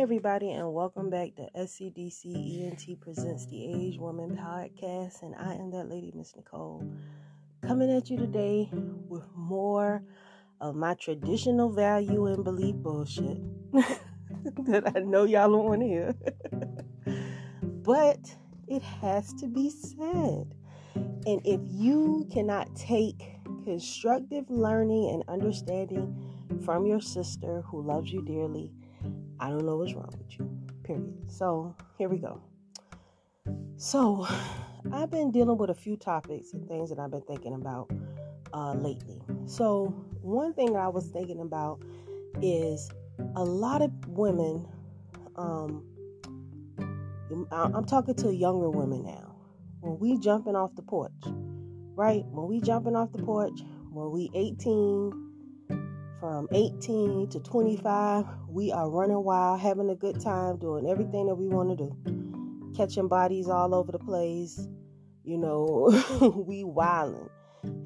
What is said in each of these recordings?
everybody, and welcome back to SCDC ENT Presents the Average Woman Podcast. And I am that lady, Miss Nicole, coming at you today with more of my traditional value and belief bullshit that I know y'all don't want to hear. but it has to be said. And if you cannot take constructive learning and understanding from your sister who loves you dearly, I don't know what's wrong with you. Period. So here we go. So I've been dealing with a few topics and things that I've been thinking about uh, lately. So one thing I was thinking about is a lot of women. Um, I'm talking to younger women now. When we jumping off the porch, right? When we jumping off the porch, when we 18, from 18 to 25, we are running wild, having a good time, doing everything that we want to do, catching bodies all over the place. You know, we wilding,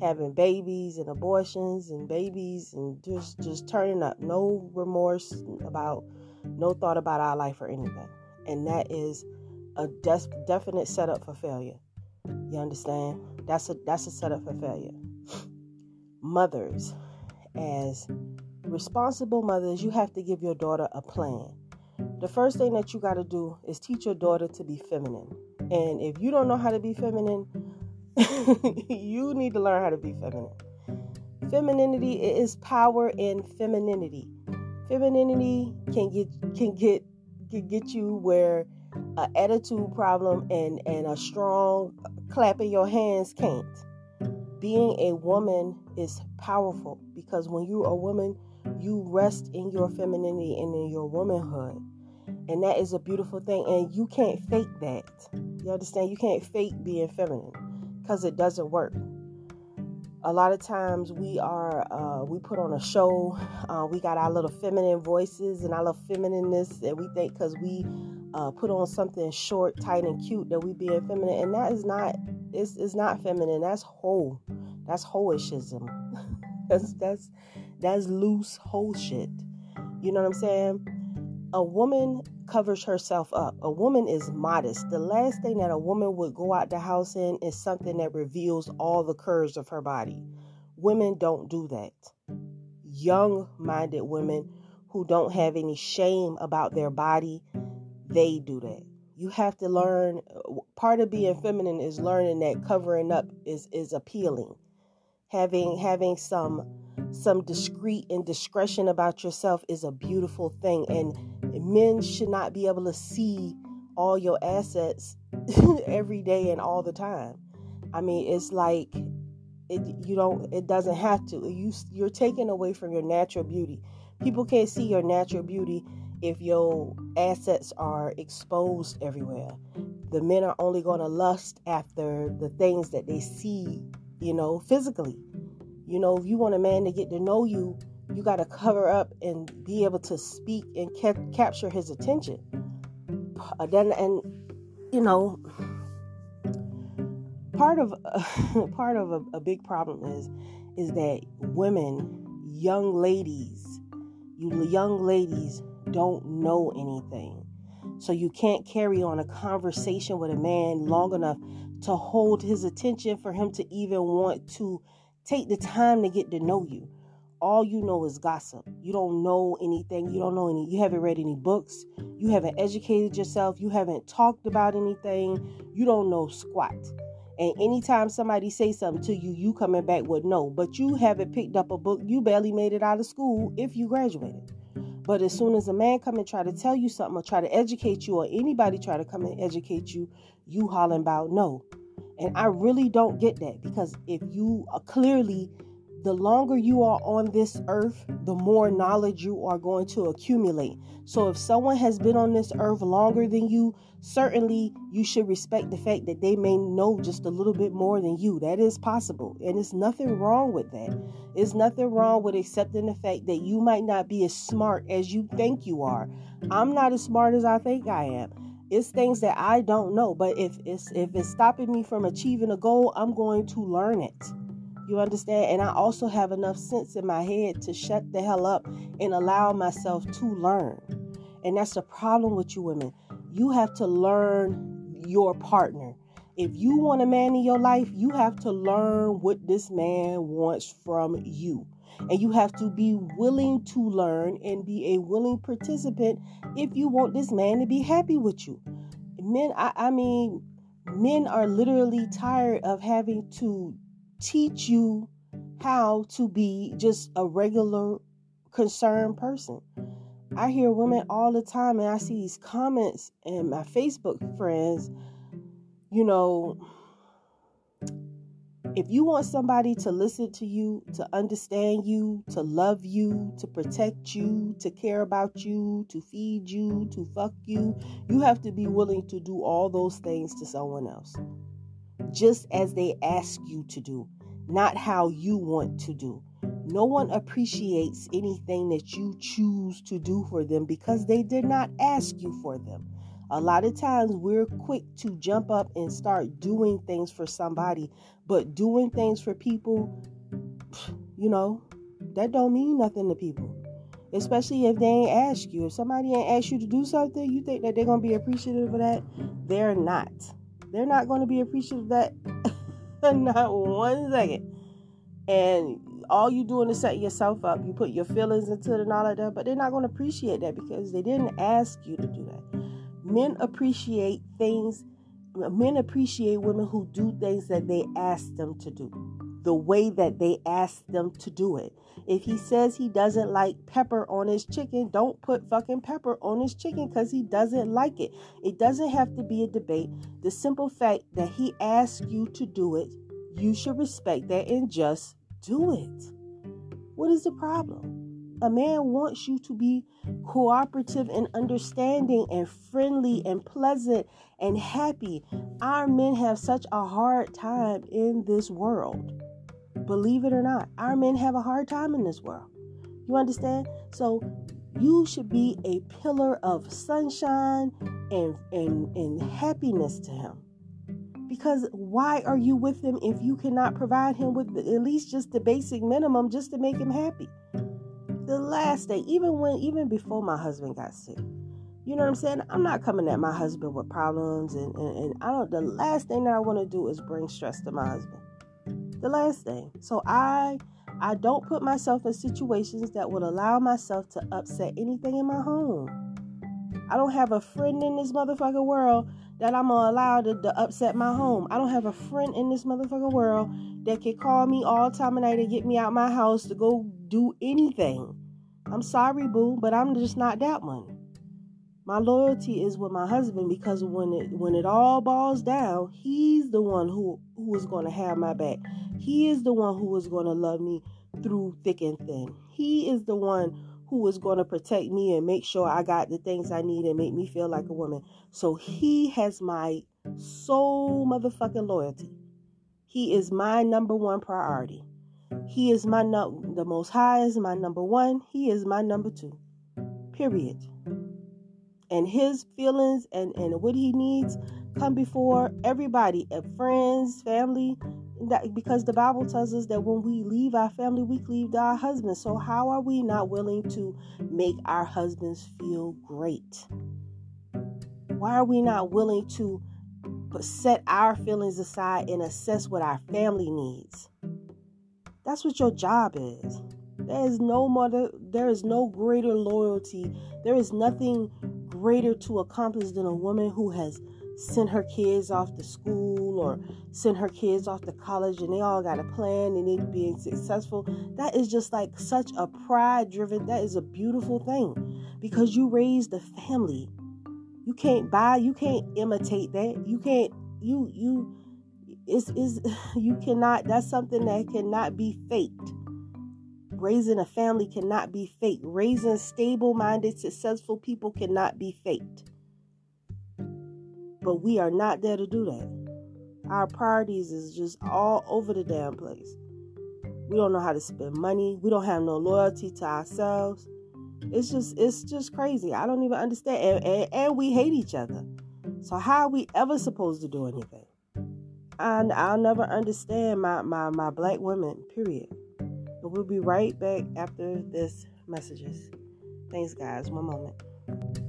having babies and abortions and babies and just just turning up. No remorse about, no thought about our life or anything, and that is a des- definite setup for failure. You understand? That's a that's a setup for failure. Mothers as responsible mothers, you have to give your daughter a plan. The first thing that you got to do is teach your daughter to be feminine. And if you don't know how to be feminine, you need to learn how to be feminine. Femininity is power in femininity. Femininity can get can get can get you where an attitude problem and and a strong clapping your hands can't being a woman is powerful because when you're a woman, you rest in your femininity and in your womanhood. And that is a beautiful thing. And you can't fake that. You understand? You can't fake being feminine because it doesn't work. A lot of times we are, uh, we put on a show, uh, we got our little feminine voices and our little feminineness, and we think because we uh, put on something short, tight, and cute that we being feminine, and that is not it's, it's not feminine. That's whole. That's hoishism. that's that's that's loose whole shit. You know what I'm saying? A woman covers herself up. A woman is modest. The last thing that a woman would go out the house in is something that reveals all the curves of her body. Women don't do that. Young minded women who don't have any shame about their body, they do that you have to learn uh, part of being feminine is learning that covering up is is appealing having having some some discreet and discretion about yourself is a beautiful thing and men should not be able to see all your assets every day and all the time i mean it's like it you don't it doesn't have to you you're taken away from your natural beauty people can't see your natural beauty if your assets are exposed everywhere. The men are only going to lust after the things that they see, you know, physically. You know, if you want a man to get to know you, you got to cover up and be able to speak and ca- capture his attention. Uh, then, and you know, part of uh, part of a, a big problem is is that women, young ladies, you young ladies don't know anything. So you can't carry on a conversation with a man long enough to hold his attention for him to even want to take the time to get to know you. All you know is gossip. You don't know anything. You don't know any, you haven't read any books. You haven't educated yourself. You haven't talked about anything. You don't know squat. And anytime somebody say something to you, you coming back with no. But you haven't picked up a book. You barely made it out of school if you graduated. But as soon as a man come and try to tell you something or try to educate you or anybody try to come and educate you, you hollering about no. And I really don't get that because if you are clearly the longer you are on this earth, the more knowledge you are going to accumulate. So if someone has been on this earth longer than you, certainly you should respect the fact that they may know just a little bit more than you. That is possible. And it's nothing wrong with that. It's nothing wrong with accepting the fact that you might not be as smart as you think you are. I'm not as smart as I think I am. It's things that I don't know, but if it's if it's stopping me from achieving a goal, I'm going to learn it. You understand? And I also have enough sense in my head to shut the hell up and allow myself to learn. And that's the problem with you women. You have to learn your partner. If you want a man in your life, you have to learn what this man wants from you. And you have to be willing to learn and be a willing participant if you want this man to be happy with you. Men, I, I mean, men are literally tired of having to teach you how to be just a regular concerned person. I hear women all the time, and I see these comments in my Facebook friends, you know, if you want somebody to listen to you, to understand you, to love you, to protect you, to care about you, to feed you, to fuck you, you have to be willing to do all those things to someone else. Just as they ask you to do, not how you want to do. No one appreciates anything that you choose to do for them because they did not ask you for them. A lot of times we're quick to jump up and start doing things for somebody, but doing things for people, you know, that don't mean nothing to people. Especially if they ain't ask you. If somebody ain't asked you to do something, you think that they're gonna be appreciative of that? They're not. They're not gonna be appreciative of that not one second. And all you doing is setting yourself up. You put your feelings into it and all of that, but they're not going to appreciate that because they didn't ask you to do that. Men appreciate things, men appreciate women who do things that they ask them to do, the way that they ask them to do it. If he says he doesn't like pepper on his chicken, don't put fucking pepper on his chicken because he doesn't like it. It doesn't have to be a debate. The simple fact that he asks you to do it, you should respect that and just do it. What is the problem? A man wants you to be cooperative and understanding and friendly and pleasant and happy. Our men have such a hard time in this world. Believe it or not, our men have a hard time in this world. You understand? So you should be a pillar of sunshine and, and, and happiness to him. Because why are you with him if you cannot provide him with at least just the basic minimum just to make him happy? The last day, even when even before my husband got sick, you know what I'm saying? I'm not coming at my husband with problems and, and, and I don't the last thing that I want to do is bring stress to my husband the last thing. So I I don't put myself in situations that would allow myself to upset anything in my home. I don't have a friend in this motherfucking world that I'm gonna allow to, to upset my home. I don't have a friend in this motherfucking world that can call me all time of night and get me out my house to go do anything. I'm sorry, boo, but I'm just not that one. My loyalty is with my husband because when it when it all balls down, he's the one who who is to have my back. He is the one who is going to love me through thick and thin. He is the one who is going to protect me and make sure I got the things I need and make me feel like a woman. So he has my sole motherfucking loyalty. He is my number one priority. He is my no- the most high is my number one. He is my number two. Period and his feelings and, and what he needs come before everybody, uh, friends, family, that, because the Bible tells us that when we leave our family, we leave our husbands. So how are we not willing to make our husbands feel great? Why are we not willing to set our feelings aside and assess what our family needs? That's what your job is. There is no mother, there is no greater loyalty. There is nothing greater to accomplish than a woman who has sent her kids off to school or sent her kids off to college and they all got a plan and they being successful. That is just like such a pride driven, that is a beautiful thing because you raised a family. You can't buy, you can't imitate that. You can't, you, you, is is you cannot that's something that cannot be faked Raising a family cannot be faked. Raising stable minded, successful people cannot be faked. But we are not there to do that. Our priorities is just all over the damn place. We don't know how to spend money. We don't have no loyalty to ourselves. It's just it's just crazy. I don't even understand. And, and, and we hate each other. So how are we ever supposed to do anything? And I'll never understand my, my, my black women, period. But we'll be right back after this messages. Thanks, guys. One moment.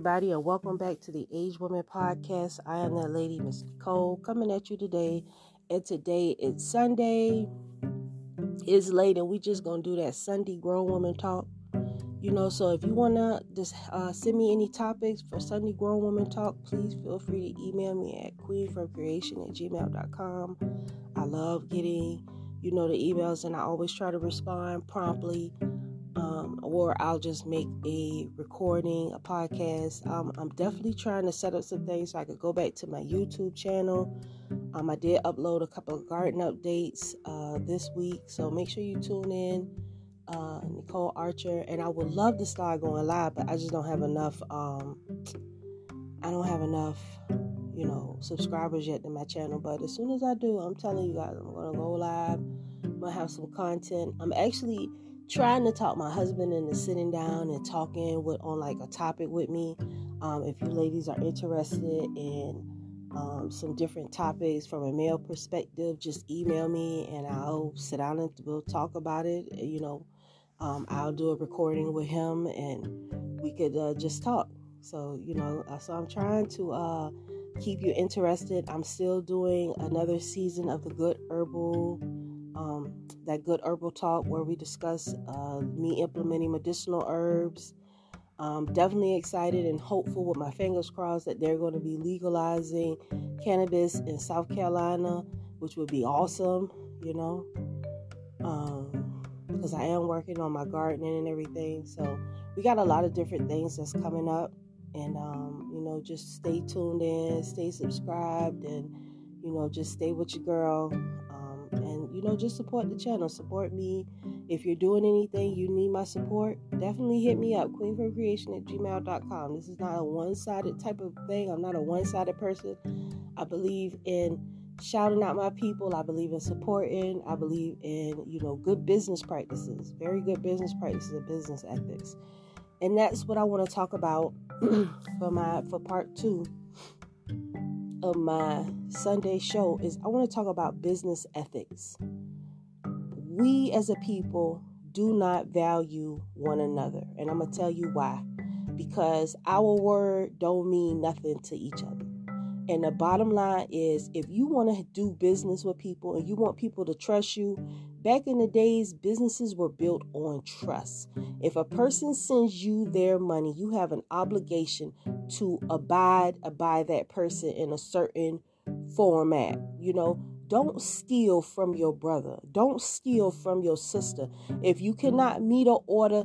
Everybody, and welcome back to the Average Woman Podcast. I am that lady, Miss Nicole, coming at you today. And today it's Sunday. It's late, and we just gonna do that Sunday grown woman talk. You know, so if you wanna just uh, send me any topics for Sunday grown woman talk, please feel free to email me at queenfromcreation at gmail.com. I love getting, you know, the emails, and I always try to respond promptly um, or I'll just make a recording, a podcast. Um, I'm definitely trying to set up some things so I could go back to my YouTube channel. Um, I did upload a couple of garden updates uh, this week, so make sure you tune in. Uh, Nicole Archer, and I would love to start going live, but I just don't have enough. Um, I don't have enough, you know, subscribers yet to my channel. But as soon as I do, I'm telling you guys, I'm gonna go live. I'm gonna have some content. I'm actually trying to talk my husband into sitting down and talking with on like a topic with me. Um, if you ladies are interested in um, some different topics from a male perspective, just email me and I'll sit down and we'll talk about it. You know, um, I'll do a recording with him and we could uh, just talk. So, you know, uh, so I'm trying to uh, keep you interested. I'm still doing another season of the Good Herbal um, that good herbal talk where we discuss uh, me implementing medicinal herbs. Um, definitely excited and hopeful with my fingers crossed that they're going to be legalizing cannabis in South Carolina, which would be awesome, you know, because um, I am working on my gardening and everything. So we got a lot of different things that's coming up. And, um, you know, just stay tuned in, stay subscribed, and, you know, just stay with your girl you know, just support the channel, support me. If you're doing anything, you need my support, definitely hit me up, queenfromcreation at gmail.com. This is not a one sided type of thing. I'm not a one sided person. I believe in shouting out my people. I believe in supporting. I believe in, you know, good business practices, very good business practices and business ethics. And that's what I want to talk about for my for part two of my Sunday show is I want to talk about business ethics. We as a people do not value one another, and I'm going to tell you why. Because our word don't mean nothing to each other. And the bottom line is if you want to do business with people and you want people to trust you, back in the days, businesses were built on trust. If a person sends you their money, you have an obligation to abide by that person in a certain format. You know, don't steal from your brother. Don't steal from your sister. If you cannot meet an order,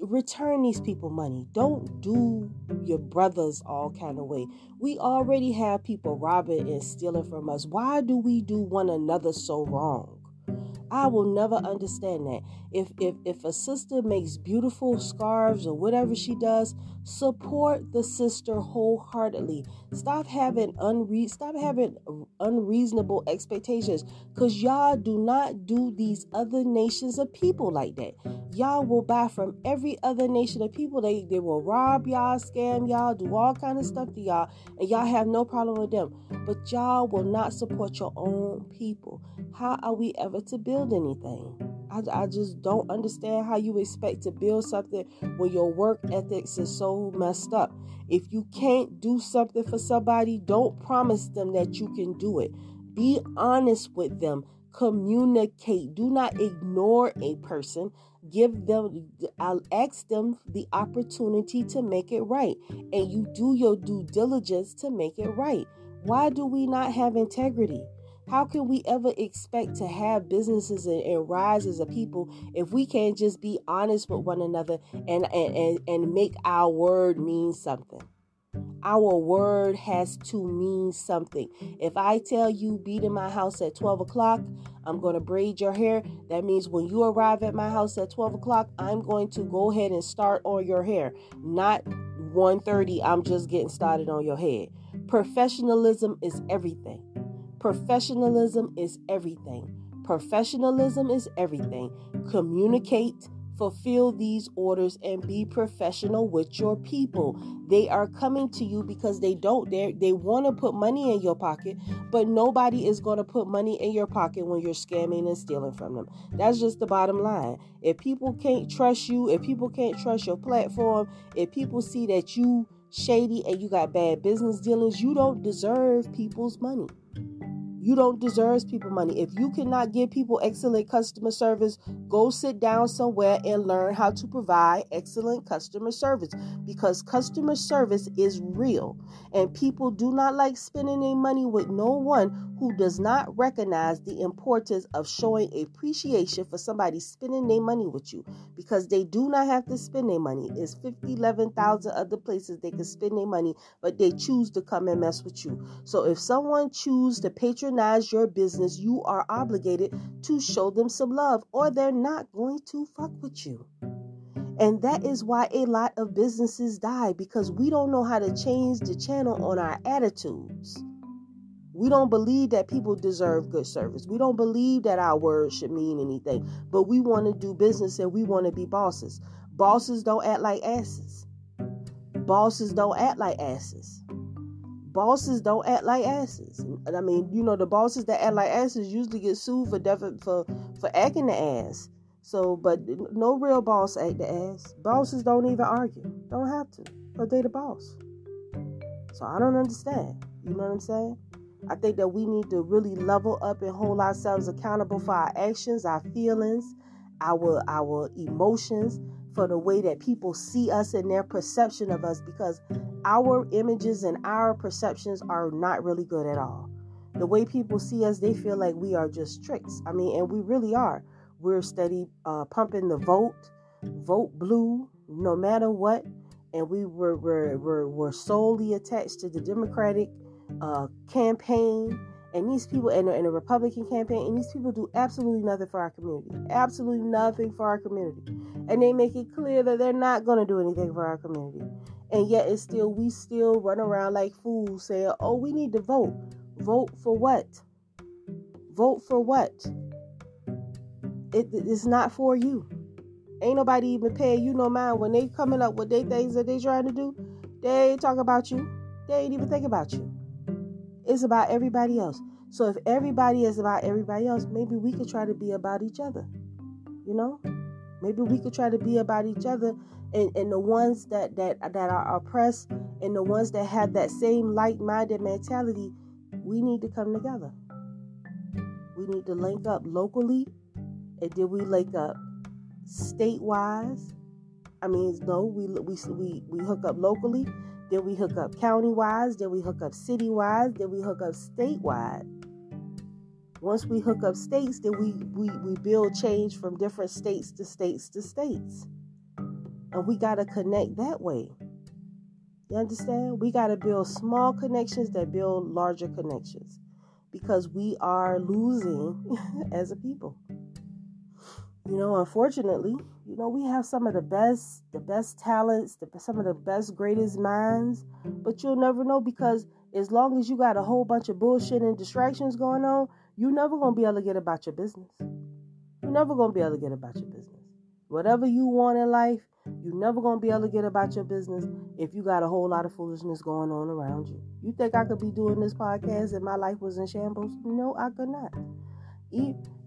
return these people money. Don't do your brothers all kind of way. We already have people robbing and stealing from us. Why do we do one another so wrong? I will never understand that. If if if a sister makes beautiful scarves or whatever she does, support the sister wholeheartedly. Stop having unre- stop having unreasonable expectations cuz y'all do not do these other nations of people like that. Y'all will buy from every other nation of people. They they will rob y'all, scam y'all, do all kind of stuff to y'all and y'all have no problem with them. But y'all will not support your own people. How are we ever to build anything? I, I just don't understand how you expect to build something when your work ethics is so messed up. If you can't do something for somebody, don't promise them that you can do it. Be honest with them. Communicate. Do not ignore a person. Give them, I'll ask them the opportunity to make it right. And you do your due diligence to make it right. Why do we not have integrity? How can we ever expect to have businesses and, and, rise as a people if we can't just be honest with one another and, and, and, and make our word mean something? Our word has to mean something. If I tell you be in my house at 12 o'clock, I'm going to braid your hair. That means when you arrive at my house at 12 o'clock, I'm going to go ahead and start on your hair. Not 1.30, I'm just getting started on your head. Professionalism is everything. Professionalism is everything. Professionalism is everything. Communicate, fulfill these orders, and be professional with your people. They are coming to you because they don't they they want to put money in your pocket, but nobody is going to put money in your pocket when you're scamming and stealing from them. That's just the bottom line. If people can't trust you, if people can't trust your platform, if people see that you shady and you got bad business dealings, you don't deserve people's money. You don't deserve people money. If you cannot give people excellent customer service, go sit down somewhere and learn how to provide excellent customer service because customer service is real. And people do not like spending their money with no one who does not recognize the importance of showing appreciation for somebody spending their money with you because they do not have to spend their money. It's 50, 11,000 other places they can spend their money, but they choose to come and mess with you. So if someone choose to patronize your business, you are obligated to show them some love or they're not going to fuck with you. And that is why a lot of businesses die because we don't know how to change the channel on our attitudes. We don't believe that people deserve good service. We don't believe that our words should mean anything. But we want to do business and we want to be bosses. Bosses don't act like asses. Bosses don't act like asses. Bosses don't act like asses. I mean, you know, the bosses that act like asses usually get sued for def- for for acting the ass. So, but no real boss act the ass. Bosses don't even argue. Don't have to. But they the boss. So I don't understand. You know what I'm saying? I think that we need to really level up and hold ourselves accountable for our actions, our feelings, our our emotions, for the way that people see us and their perception of us because our images and our perceptions are not really good at all. The way people see us, they feel like we are just tricks. I mean, and we really are. We're steady uh, pumping the vote, vote blue, no matter what. And we were, were, were, were solely attached to the Democratic uh, campaign and these people hmm. and, and a Republican campaign, and these people do absolutely nothing for our community. Absolutely nothing for our community. And they make it clear that they're not going to do anything for our community. And yet, it's still, we still run around like fools saying, oh, we need to vote. Vote for what? Vote for what? It, it's not for you. Ain't nobody even paying you no mind when they coming up with their things that they trying to do. They ain't talk about you. They ain't even think about you. It's about everybody else. So if everybody is about everybody else, maybe we could try to be about each other. You know? Maybe we could try to be about each other and, and the ones that, that that are oppressed and the ones that have that same like-minded mentality, we need to come together. We need to link up locally and then we link up state-wise. I mean, no, we we we we hook up locally then we hook up county wise, then we hook up city wise, then we hook up statewide. Once we hook up states, then we, we, we build change from different states to states to states. And we got to connect that way. You understand? We got to build small connections that build larger connections because we are losing as a people. You know, unfortunately, you know, we have some of the mm-hmm. best, the best talents, the, some of the best, greatest minds, but you'll never know because as long as you got a whole bunch of bullshit and distractions going on, you're never gonna be able to get about your business. You're never gonna be able to get about your business. Whatever you want in life, you're never gonna be able to get about your business if you got a whole lot of foolishness going on around you. You think I could be doing this podcast and my life was in shambles? No, I could not.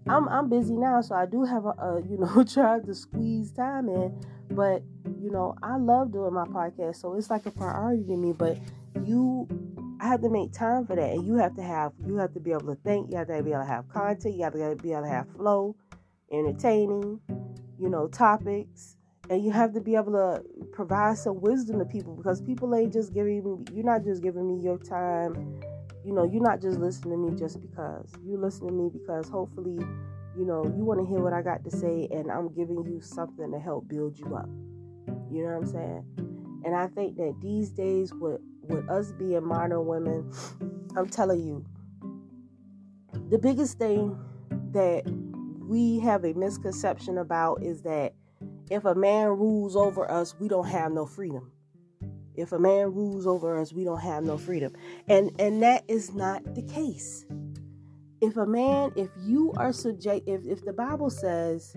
I'm I'm busy now, so I do have a, a you know try to squeeze time in. But you know, I love doing my podcast, so it's like a priority to me. But you, I have to make time for that, and you have to have you have to be able to think. You have to be able to have content. You have to be able to have flow, entertaining, you know, topics. And you have to be able to provide some wisdom to people because people ain't just giving you're not just giving me your time you know, you're not just listening to me just because. You listen to me because hopefully, you know, you want to hear what I got to say and I'm giving you something to help build you up. You know what I'm saying? And I think that these days with with us being modern women, I'm telling you, the biggest thing that we have a misconception about is that if a man rules over us, we don't have no freedom. If a man rules over us, we don't have no freedom. And and that is not the case. If a man, if you are subject if, if the Bible says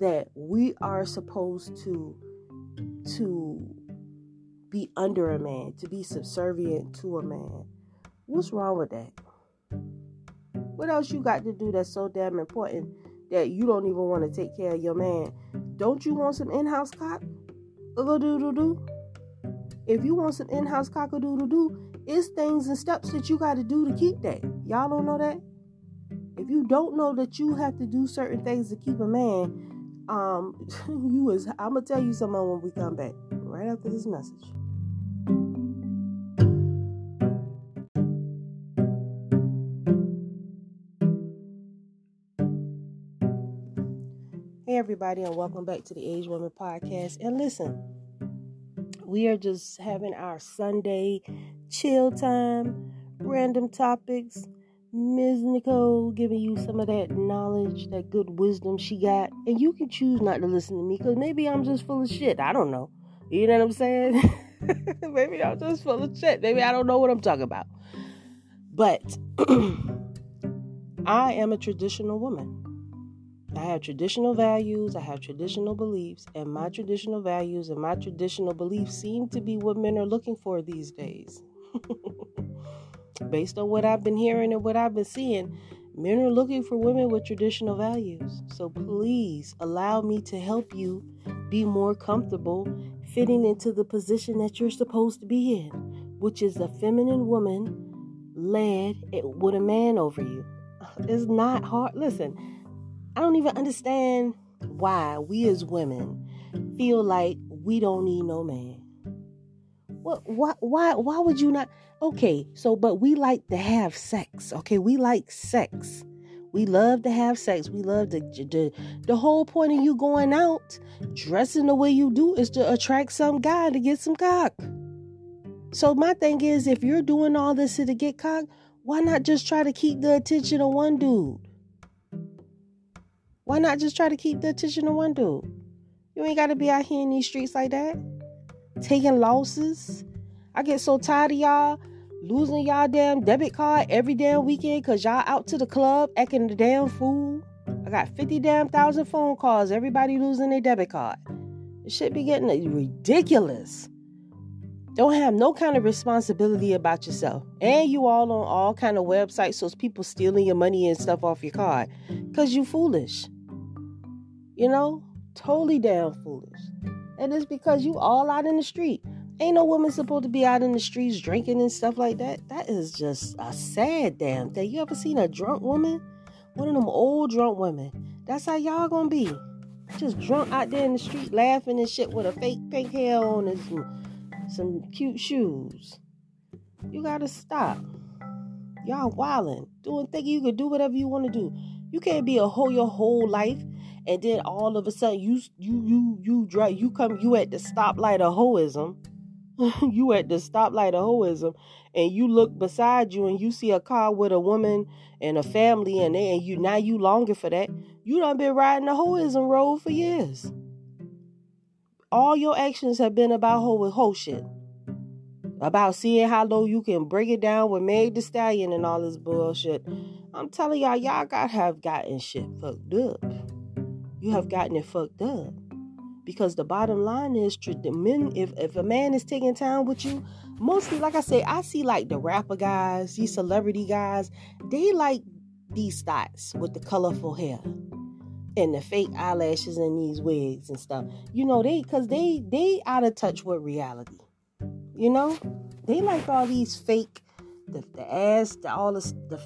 that we are supposed to to be under a man, to be subservient to a man, what's wrong with that? What else you got to do that's so damn important that you don't even want to take care of your man? Don't you want some in-house cock? do do do. If you want some in-house cockadoodle doo, it's things and steps that you got to do to keep that. Y'all don't know that? If you don't know that you have to do certain things to keep a man, um, you is I'm gonna tell you something when we come back right after this message. Hey everybody, and welcome back to the Average Woman Podcast. And listen, we are just having our Sunday chill time, random topics. Ms. Nicole giving you some of that knowledge, that good wisdom she got. And you can choose not to listen to me because maybe I'm just full of shit. I don't know. You know what I'm saying? maybe I'm just full of shit. Maybe I don't know what I'm talking about. But I am a traditional woman. I have traditional values, I have traditional beliefs, and my traditional values and my traditional beliefs seem to be what men are looking for these days. Based on what I've been hearing and what I've been seeing, men are looking for women with traditional values. So please allow me to help you be more comfortable fitting into the position that you're supposed to be in, which is a feminine woman led eh, with a man over you. It's not hard. Listen, I don't even understand why we as women feel like we don't need no man. What why why why would you not okay, so but we like to have sex. Okay, we like sex. We love to have sex. We love to the, the whole point of you going out, dressing the way you do is to attract some guy to get some cock. So my thing is if you're doing all this to get cock, why not just try to keep the attention of one dude? Why not just try to keep the attention of one dude? You ain't got to be out here in these streets like that, taking losses. I get so tired of y'all losing y'all damn debit card every damn weekend because y'all out to the club acting the damn fool. I got 50 damn thousand phone calls, everybody losing their debit card. It should be getting ridiculous. Don't have no kind of responsibility about yourself. And you all on all kind of websites so people stealing your money and stuff off your card. Cause you foolish. You know, totally damn foolish. And it's because you all out in the street. Ain't no woman supposed to be out in the streets drinking and stuff like that. That is just a sad damn thing. You ever seen a drunk woman? One of them old drunk women. That's how y'all gonna be. Just drunk out there in the street laughing and shit with a fake pink hair on and some, some cute shoes. You gotta stop. Y'all wildin'. Doing thinking you could do whatever you wanna do. You can't be a whole your whole life and then all of a sudden you you you you drive you come you at the stoplight of hoism. You at the stoplight of hoism. And you look beside you and you see a car with a woman and a family and they, and you now you longing for that. You done been riding the hoism road for years. All your actions have been about hoe hoe shit. About seeing how low you can break it down with Meg the Stallion and all this bullshit. I'm telling y'all, y'all got have gotten shit fucked up you have gotten it fucked up. Because the bottom line is, men, if, if a man is taking time with you, mostly, like I say, I see like the rapper guys, these celebrity guys, they like these thoughts with the colorful hair and the fake eyelashes and these wigs and stuff. You know, they, cause they, they out of touch with reality. You know, they like all these fake, the, the ass, the, all this, the,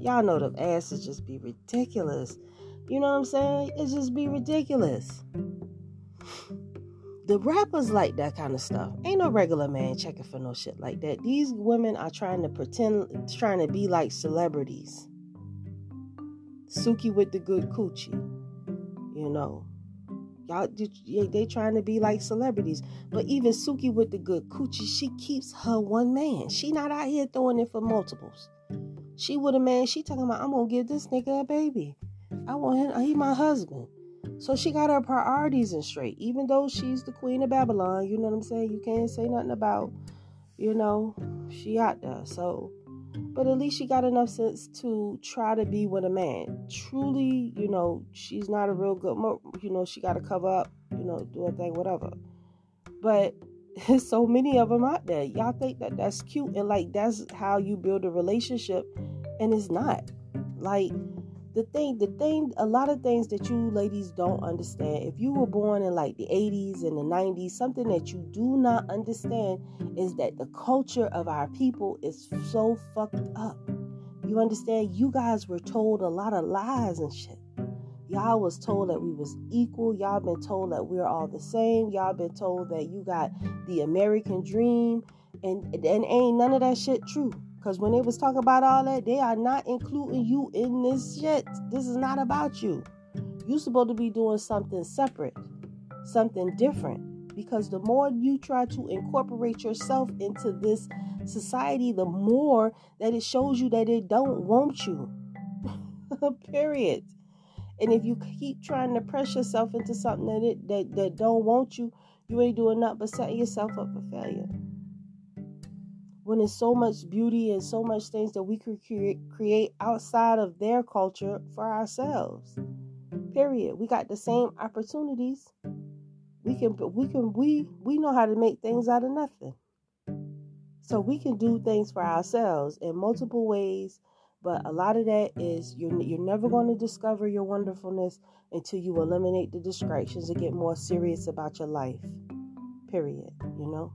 y'all know the asses just be ridiculous you know what I'm saying? It just be ridiculous. The rappers like that kind of stuff. Ain't no regular man checking for no shit like that. These women are trying to pretend, trying to be like celebrities. Suki with the good coochie. You know. Y'all, they trying to be like celebrities. But even Suki with the good coochie, she keeps her one man. She not out here throwing it for multiples. She with a man, she talking about, I'm to give this nigga a baby. I want him, he my husband. So she got her priorities in straight. Even though she's the queen of Babylon, you know what I'm saying? You can't say nothing about, you know, she out there. So, but at least she got enough sense to try to be with a man. Truly, you know, she's not a real good, you know, she got to cover up, you know, do a thing, whatever. But there's so many of them out there. Y'all think that that's cute and like that's how you build a relationship, and it's not. Like, the thing, the thing, a lot of things that you ladies don't understand. If you were born in like the 80s and the 90s, something that you do not understand is that the culture of our people is so fucked up. You understand? You guys were told a lot of lies and shit. Y'all was told that we was equal. Y'all been told that we're all the same. Y'all been told that you got the American dream. And and ain't none of that shit true. Cause when they was talking about all that, they are not including you in this shit. This is not about you. You supposed to be doing something separate, something different. Because the more you try to incorporate yourself into this society, the more that it shows you that it don't want you. Period. And if you keep trying to press yourself into something that it that, that don't want you, you ain't doing nothing but setting yourself up for failure. When there's so much beauty and so much things that we could create, create outside of their culture for ourselves. Period. We got the same opportunities. We can we can we we know how to make things out of nothing. So we can do things for ourselves in multiple ways but a lot of that is you're you're never going to discover your wonderfulness until you eliminate the distractions and get more serious about your life. Period. You know?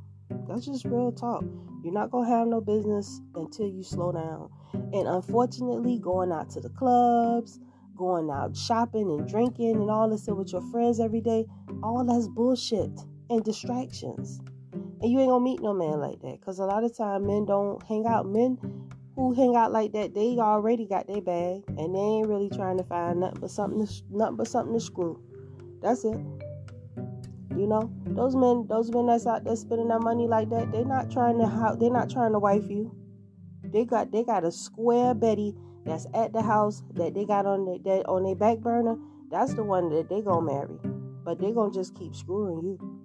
That's just real talk. You're not to have no business until you slow down. And unfortunately, going out to the clubs, going out shopping and drinking and all this with your friends every day, all that's bullshit and distractions. And you ain't gonna meet no man like that. Cause a lot of time men don't hang out. Men who hang out like that, they already got their bag and they ain't really trying to find nothing but something to, nothing but something to screw. That's it. You know, those men, those men that's out there spending that money like that, they're not trying to how they're not trying to wife you. They got they got a square Betty that's at the house that they got on the, that on their back burner. That's the one that they gonna marry, but they gonna just keep screwing you.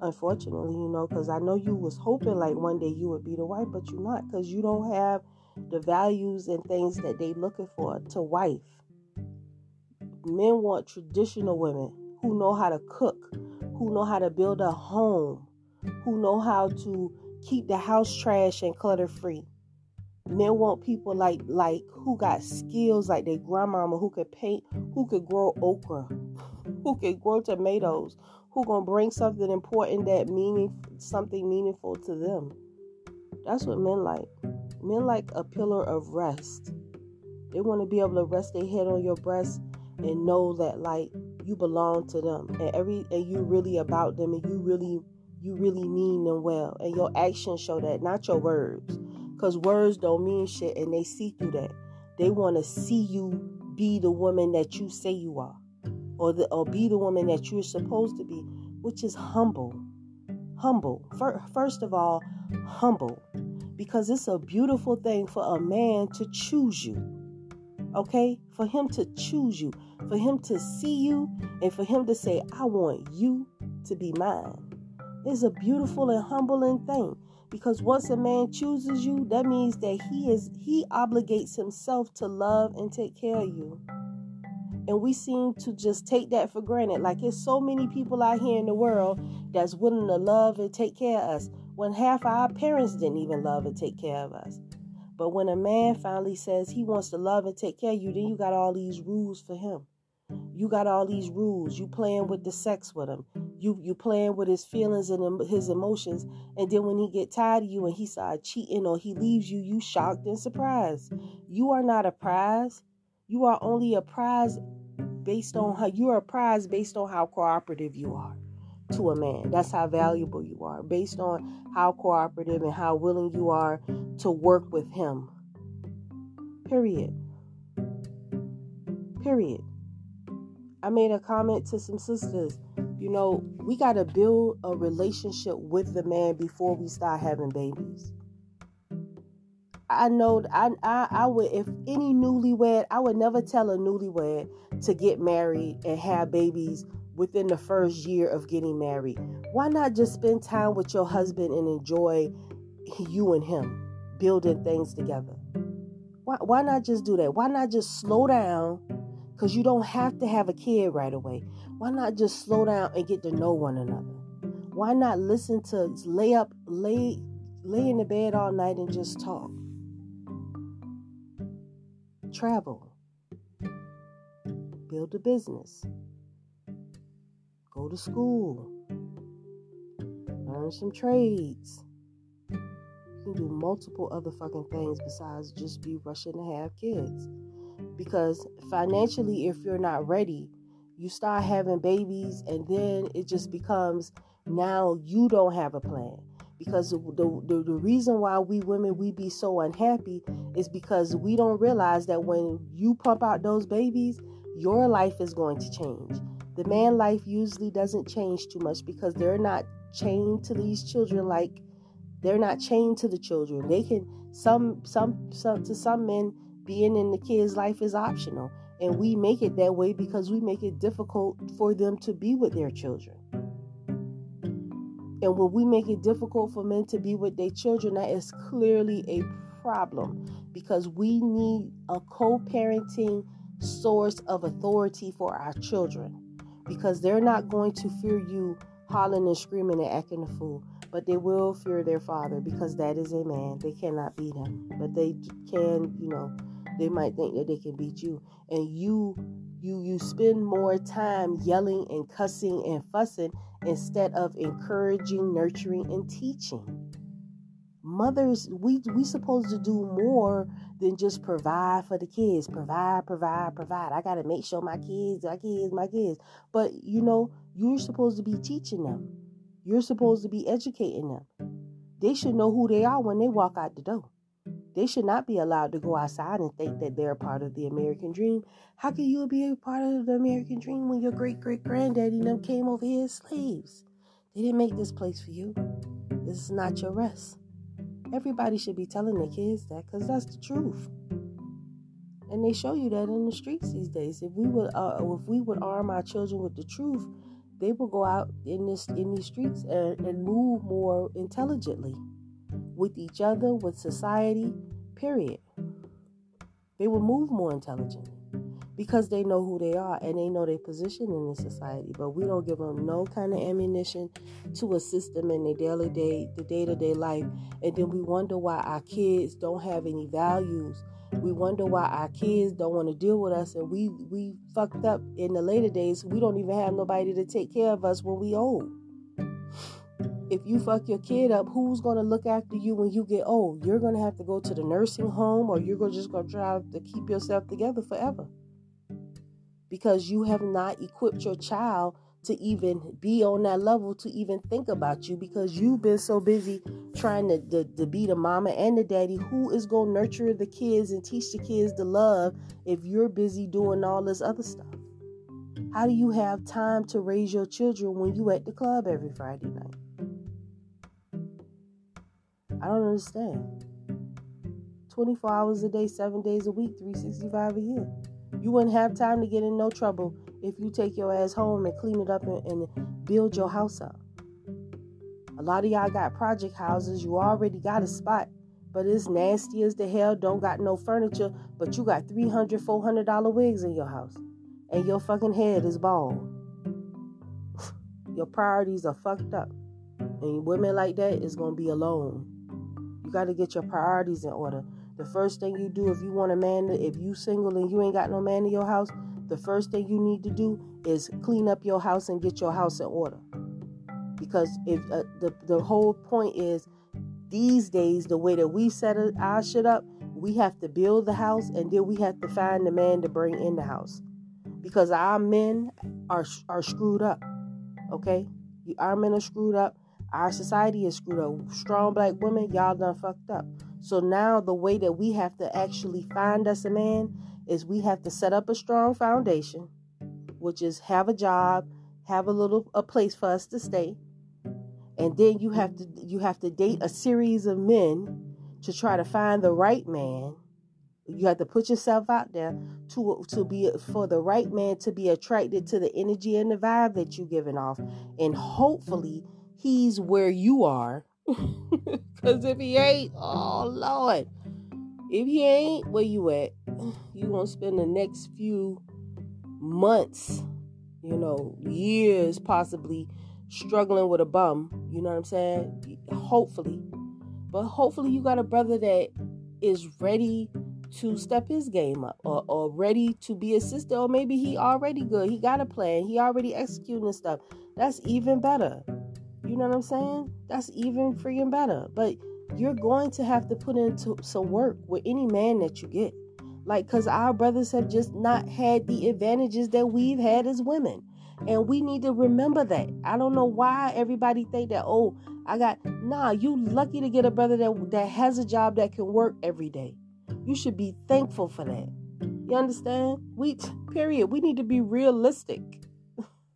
Unfortunately, you know, because I know you was hoping like one day you would be the wife, but you're not, because you don't have the values and things that they looking for to wife. Men want traditional women who know how to cook, who know how to build a home, who know how to keep the house trash and clutter free. Men want people like like who got skills like their grandmama who could paint, who could grow okra, who could grow tomatoes, who gonna bring something important that meaning something meaningful to them. That's what men like. Men like a pillar of rest. They want to be able to rest their head on your breast and know that like you belong to them and every and you really about them and you really you really mean them well and your actions show that not your words. Because words don't mean shit and they see through that. They want to see you be the woman that you say you are or the or be the woman that you're supposed to be which is humble. Humble. First of all humble. Because it's a beautiful thing for a man to choose you. Okay? For him to choose you, for him to see you, and for him to say, I want you to be mine. It's a beautiful and humbling thing because once a man chooses you, that means that he is he obligates himself to love and take care of you. And we seem to just take that for granted. Like it's so many people out here in the world that's willing to love and take care of us when half our parents didn't even love and take care of us. But when a man finally says he wants to love and take care of you, then you got all these rules for him. You got all these mm-hmm. rules. You playing with the sex with him. You you playing with his feelings and his emotions. And then when he get tired of you and he start cheating or he leaves you, you shocked and surprised. You are not a prize. You are only a prize based on how you are a prize based on how cooperative you are to a man. That's how valuable you are, based on how cooperative and how willing you are to work with him. Period. Period. I made a comment to some sisters. You know, we got to build a relationship with the man before we start having babies. I know I, I I would if any newlywed, I would never tell a newlywed to get married and have babies within the first year of getting married. Why not just spend time with your husband and enjoy you and him building things together? Why, why not just do that? Why not just slow down? Because you don't have to have a kid right away. Why not just slow down and get to know one another? Why not listen to lay up, lay, lay in the bed all night and just talk? Travel build a business, go to school, learn some trades. You can do multiple other fucking things besides just be rushing to have kids. Because financially, if you're not ready, you start having babies, and then it just becomes now you don't have a plan. Because the, the, the reason why we women we be so unhappy is because we don't realize that when you pump out those babies your life is going to change. The man life usually doesn't change too much because they're not chained to these children like they're not chained to the children. They can some some some to some men being in the kids life is optional and we make it that way because we make it difficult for them to be with their children and when we make it difficult for men to be with their children, that is clearly a problem because we need a co parenting source of authority for our children because they're not going to fear you hollering and screaming and acting a fool, but they will fear their father because that is a man. They cannot beat him, but they can, you know, they might think that they can beat you. And you you you spend more time yelling and cussing and fussing instead of encouraging, nurturing, and teaching. Mothers, we we supposed to do more than just provide for the kids. Provide, provide, provide. I gotta make sure my kids, my kids, my kids. But you know, you're supposed to be teaching them. You're supposed to be educating them. They should know who they are when they walk out the door. They should not be allowed to go outside and think that they're part of the American dream. How can you be a part of the American dream when your great great granddaddy them came over here as slaves? They didn't make this place for you. This is not your rest. Everybody should be telling their kids that because that's the truth. And they show you that in the streets these days. If we would, uh, if we would arm our children with the truth, they will go out in this in these streets and, and move more intelligently with each other, with society, period. They will move more intelligently because they know who they are and they know their position in the society. But we don't give them no kind of ammunition to assist them in their daily day, the day to day life. And then we wonder why our kids don't have any values. We wonder why our kids don't want to deal with us, and we we fucked up in the later days. We don't even have nobody to take care of us when we old if you fuck your kid up, who's going to look after you when you get old? You're going to have to go to the nursing home or you're just going to try to keep yourself together forever. Because you have not equipped your child to even be on that level to even think about you because you've been so busy trying to, to, to be the mama and the daddy who is going to nurture the kids and teach the kids to love if you're busy doing all this other stuff how do you have time to raise your children when you at the club every friday night I don't understand. 24 hours a day, 7 days a week, 365 a year. You wouldn't have time to get in no trouble if you take your ass home and clean it up and, and build your house up. A lot of y'all got project houses. You already got a spot, but it's nasty as the hell. Don't got no furniture, but you got $300, $400 wigs in your house. And your fucking head is bald. your priorities are fucked up. And women like that is going to be alone. You got to get your priorities in order. The first thing you do if you want a man, if you single and you ain't got no man in your house, the first thing you need to do is clean up your house and get your house in order. Because if uh, the the whole point is these days the way that we set our shit up, we have to build the house and then we have to find the man to bring in the house. Because our men are are screwed up. Okay? Our men are screwed up our society is screwed up. Strong black women, y'all done fucked up. So now the way that we have to actually find us a man is we have to set up a strong foundation, which is have a job, have a little a place for us to stay. And then you have to you have to date a series of men to try to find the right man. You have to put yourself out there to to be for the right man to be attracted to the energy and the vibe that you're giving off. And hopefully he's where you are. Because if he ain't, oh Lord, if he ain't where you at, you gonna spend the next few months, you know, years possibly struggling with a bum. You know what I'm saying? Hopefully. But hopefully you got a brother that is ready to step his game up or, or ready to be assisted or maybe he already good he got a plan he already executing stuff that's even better you know what i'm saying? That's even freaking better. But you're going to have to put into some work with any man that you get. Like because our brothers have just not had the advantages that we've had as women. And we need to remember that. I don't know why everybody think that oh i got nah you lucky to get a brother that that has a job that can work every day. You should be thankful for that. You understand? We period. We need to be realistic.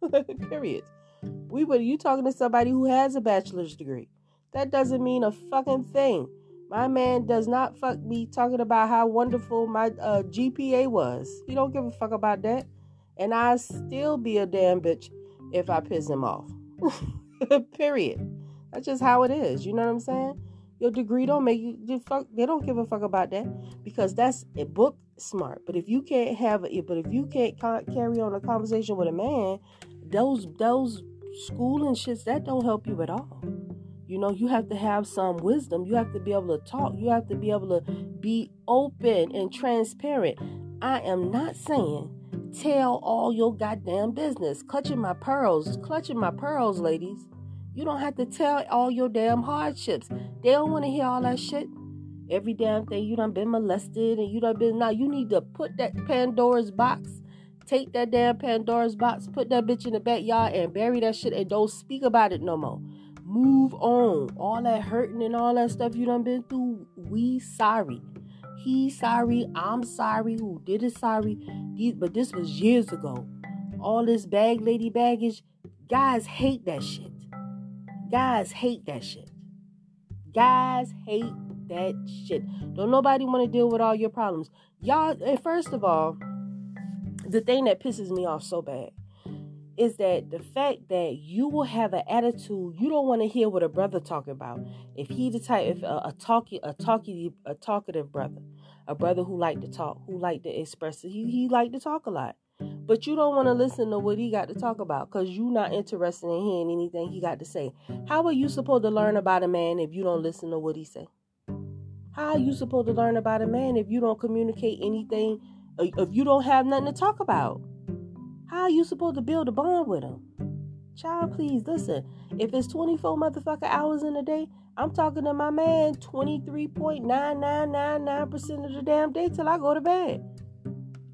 Period we were you talking to somebody who has a bachelor's degree that doesn't mean a fucking thing my man does not fuck me talking about how wonderful my uh, gpa was he don't give a fuck about that and I still be a damn bitch if I piss him off. Period. That's just how it is. You know what I'm saying? Your degree don't make you, you fuck. They don't give a fuck about that because that's a book smart. But if you can't have it, but if you can't carry on a conversation with a man, those those schooling shits that don't help you at all. You know, you have to have some wisdom. You have to be able to talk. You have to be able to be open and transparent. I am not saying tell all your goddamn business. Clutching my pearls, clutching my pearls, ladies. You don't have to tell all your damn hardships. They don't want to hear all that shit. Every damn thing you done been molested and you done been now. You need to put that Pandora's box. Take that damn Pandora's box, put that bitch in the backyard and bury that shit and don't speak about it no more. Move on. All that hurting and all that stuff you done been through, we sorry. He sorry. I'm sorry. Who did it sorry? But this was years ago. All this bag lady baggage. Guys hate that shit. Guys hate that shit. Guys hate that shit. Don't nobody want to deal with all your problems. Y'all, and first of all, the thing that pisses me off so bad is that the fact that you will have an attitude you don't want to hear what a brother talking about. If he the type if a, a talky a talky a talkative brother a brother who like to talk who like to express he he like to talk a lot. But you don't want to listen to what he got to talk about because you're not interested in hearing anything he got to say. How are you supposed to learn about a man if you don't listen to what he say? How are you supposed to learn about a man if you don't communicate anything Uh, if you don't have nothing to talk about how are you supposed to build a bond with him? Child, please listen. If it's 24 motherfucker hours in a day, I'm talking to my man 23.9999% of the damn day till I go to bed.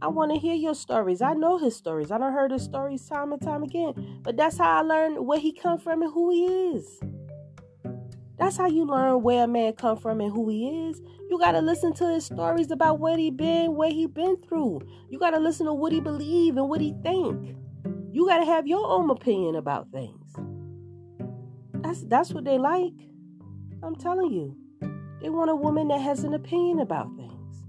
I want to hear your stories. I know his stories. I don't heard his stories time and time again. But that's how I learned where he come from and who he is. That's how you learn where a man come from and who he is. You gotta listen to his stories about what he been, what he been through. You gotta listen to what he believe and what he think. You gotta have your own opinion about things. That's that's what they like. I'm telling you. They want a woman that has an opinion about things.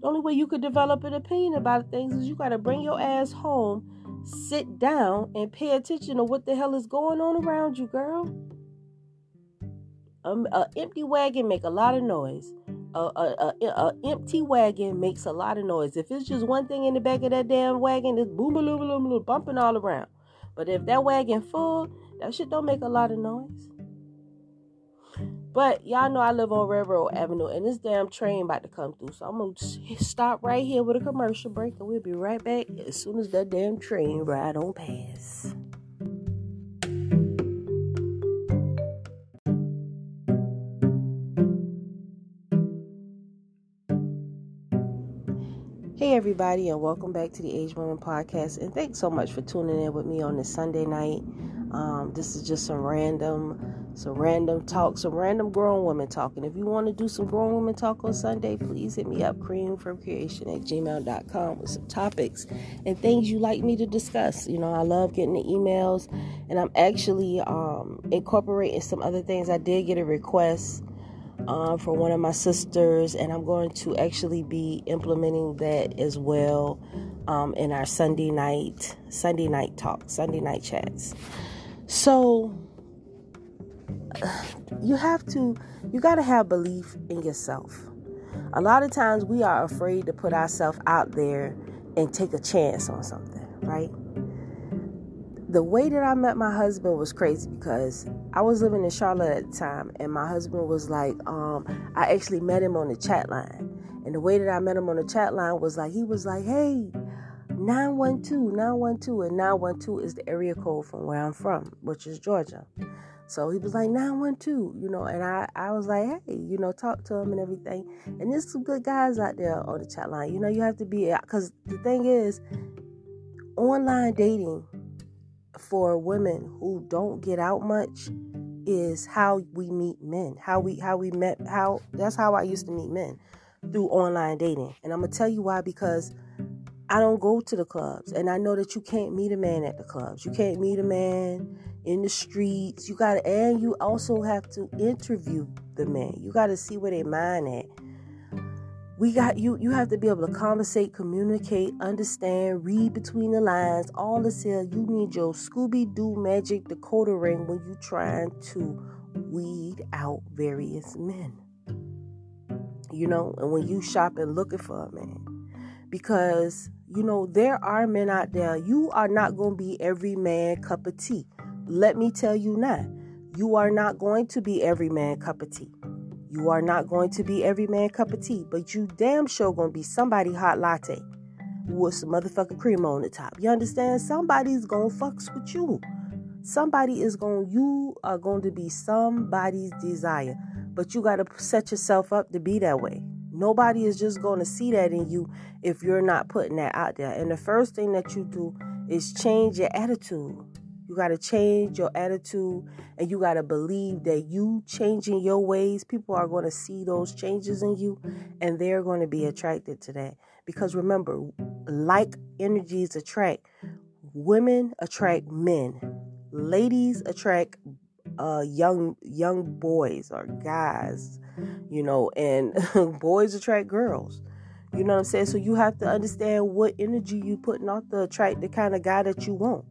The only way you could develop an opinion about things is you gotta bring your ass home, sit down, and pay attention to what the hell is going on around you, girl. Um, a empty wagon make a lot of noise. A, a, a, a, empty wagon makes a lot of noise. If it's just one thing in the back of that damn wagon, it's boom, boom, boom, boom, boom, bumping all around. But if that wagon full, that shit don't make a lot of noise. But y'all know I live on Railroad Avenue, and this damn train about to come through. So I'm gonna stop right here with a commercial break, and we'll be right back as soon as that damn train ride on past. Hey, everybody, and welcome back to the Average Women Podcast. And thanks so much for tuning in with me on this Sunday night. Um, this is just some random, some random talk, some random grown women talking. If you want to do some grown women talk on Sunday, please hit me up, cream from creation at gmail.com with some topics and things you like me to discuss. You know, I love getting the emails, and I'm actually um, incorporating some other things. I did get a request uh, for one of my sisters, and I'm going to actually be implementing that as well um, in our Sunday night Sunday night talk, Sunday night chats. So you have to, you got to have belief in yourself. A lot of times we are afraid to put ourselves out there and take a chance on something, right? The way that I met my husband was crazy because I was living in Charlotte at the time, and my husband was like, um, I actually met him on the chat line. And the way that I met him on the chat line was like, he was like, hey, 912, 912. And 912 is the area code from where I'm from, which is Georgia. So he was like 912, you know, and I, I was like, hey, you know, talk to him and everything. And there's some good guys out there on the chat line. You know, you have to be, because the thing is, online dating for women who don't get out much is how we meet men. How we how we met how that's how I used to meet men through online dating. And I'm gonna tell you why because I don't go to the clubs and I know that you can't meet a man at the clubs. You can't meet a man in the streets. You gotta and you also have to interview the man. You gotta see where they mind at we got you you have to be able to conversate communicate understand read between the lines. All this here you need your scooby-doo magic decoder ring when you're trying to weed out various men. You know and when you shopping looking for a man. Because you know there are men out there. You are not going to be every man cup of tea. Let me tell you now you are not going to be every man cup of tea you are not going to be every man cup of tea, but you damn sure gonna be somebody hot latte with some motherfucking cream on the top. You understand? Somebody's gonna fucks with you. Somebody is going you are going to be somebody's desire. But you gotta set yourself up to be that way. Nobody is just gonna see that in you if you're not putting that out there. And the first thing that you do is change your attitude. You got to change your attitude and you got to believe that you changing your ways, people are going to see those changes in you and they're going to be attracted to that. Because remember, like energies attract, women attract men, ladies attract uh, young young boys or guys, you know, and boys attract girls. You know what I'm saying? So you have to understand what energy you putting out to attract the kind of guy that you want.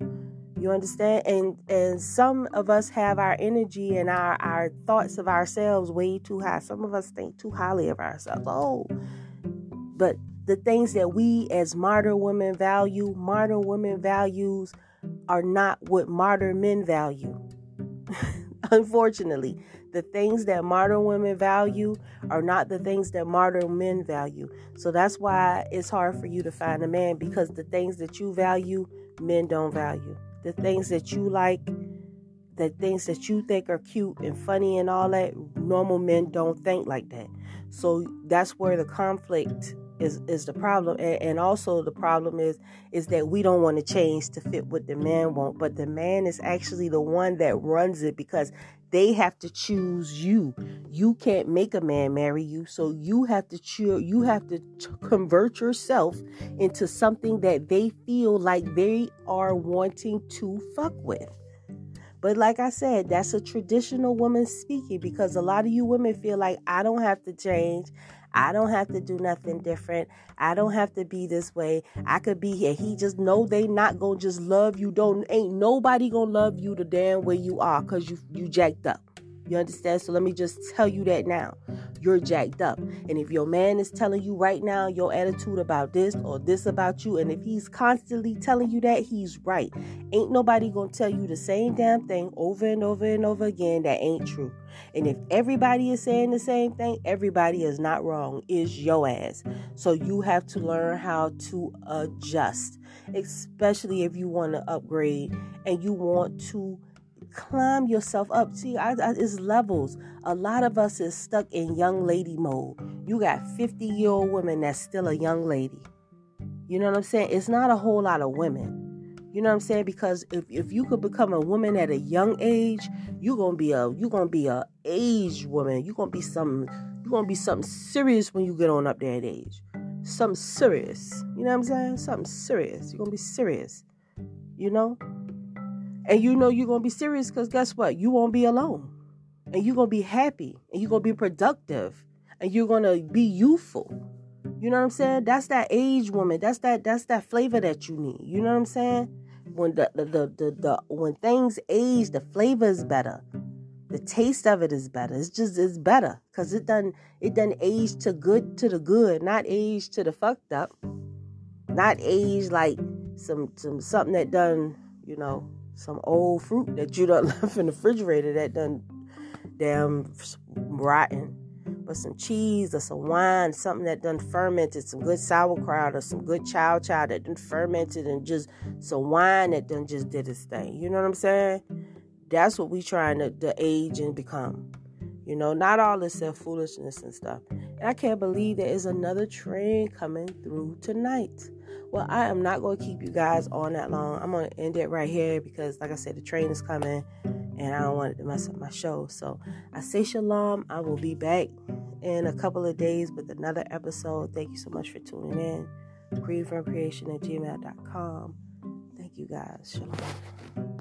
You understand? And and some of us have our energy and our, our thoughts of ourselves way too high. Some of us think too highly of ourselves. Oh. But the things that we as modern women value, modern women values are not what modern men value. Unfortunately, the things that modern women value are not the things that modern men value. So that's why it's hard for you to find a man because the things that you value, men don't value the things that you like, the things that you think are cute and funny and all that, normal men don't think like that. So that's where the conflict is is the problem and, and, also the problem is is that we don't want to change to fit what the man want but the man is actually the one that runs it because they have to choose you you can't make a man marry you so you have to choose you have to convert yourself into something that they feel like they are wanting to fuck with but like I said, that's a traditional woman speaking because a lot of you women feel like I don't have to change. I don't have to do nothing different. I don't have to be this way. I could be here. He just know they not gonna just love you. Don't ain't nobody gonna love you the damn way you are because you you jacked up. You understand? So let me just tell you that now. You're jacked up. And if your man is telling you right now your attitude about this or this about you, and if he's constantly telling you that, he's right. Ain't nobody gonna tell you the same damn thing over and over and over again that ain't true. And if everybody is saying the same thing, everybody is not wrong, is your ass. So you have to learn how to adjust, especially if you want to upgrade and you want to climb yourself up. See, I, I, it's levels. A lot of us is stuck in young lady mode. You got 50 year old women that's still a young lady. You know what I'm saying? It's not a whole lot of women. You know what I'm saying? Because if, if you could become a woman at a young age, you're gonna be a you're gonna be a aged woman. You're gonna be something you're gonna be something serious when you get on up there at age. Something serious. You know what I'm saying? Something serious. You're gonna be serious. You know? And you know you're going to be serious because guess what? You won't be alone. And you're going to be happy. And you're going to be productive. And you're going to be youthful. You know what I'm saying? That's that age woman. That's that that's that flavor that you need. You know what I'm saying? When the the the, the, the when things age, the flavor is better. The taste of it is better. It's just it's better because it done it done age to good to the good, not age to the fucked up. Not age like some some something that done, you know, some old fruit that you done left in the refrigerator that done damn rotten. but some cheese or some wine, something that done fermented, some good sauerkraut or some good chow chow that done fermented, and just some wine that done just did its thing. You know what I'm saying? That's what we trying to, to age and become. You know, not all this self foolishness and stuff. And I can't believe there is another train coming through tonight. Well, I am not going to keep you guys on that long. I'm going to end it right here because, like I said, the train is coming and I don't want it to mess up my show. So I say shalom. I will be back in a couple of days with another episode. Thank you so much for tuning in. Creed from creation at gmail.com. Thank you guys. Shalom.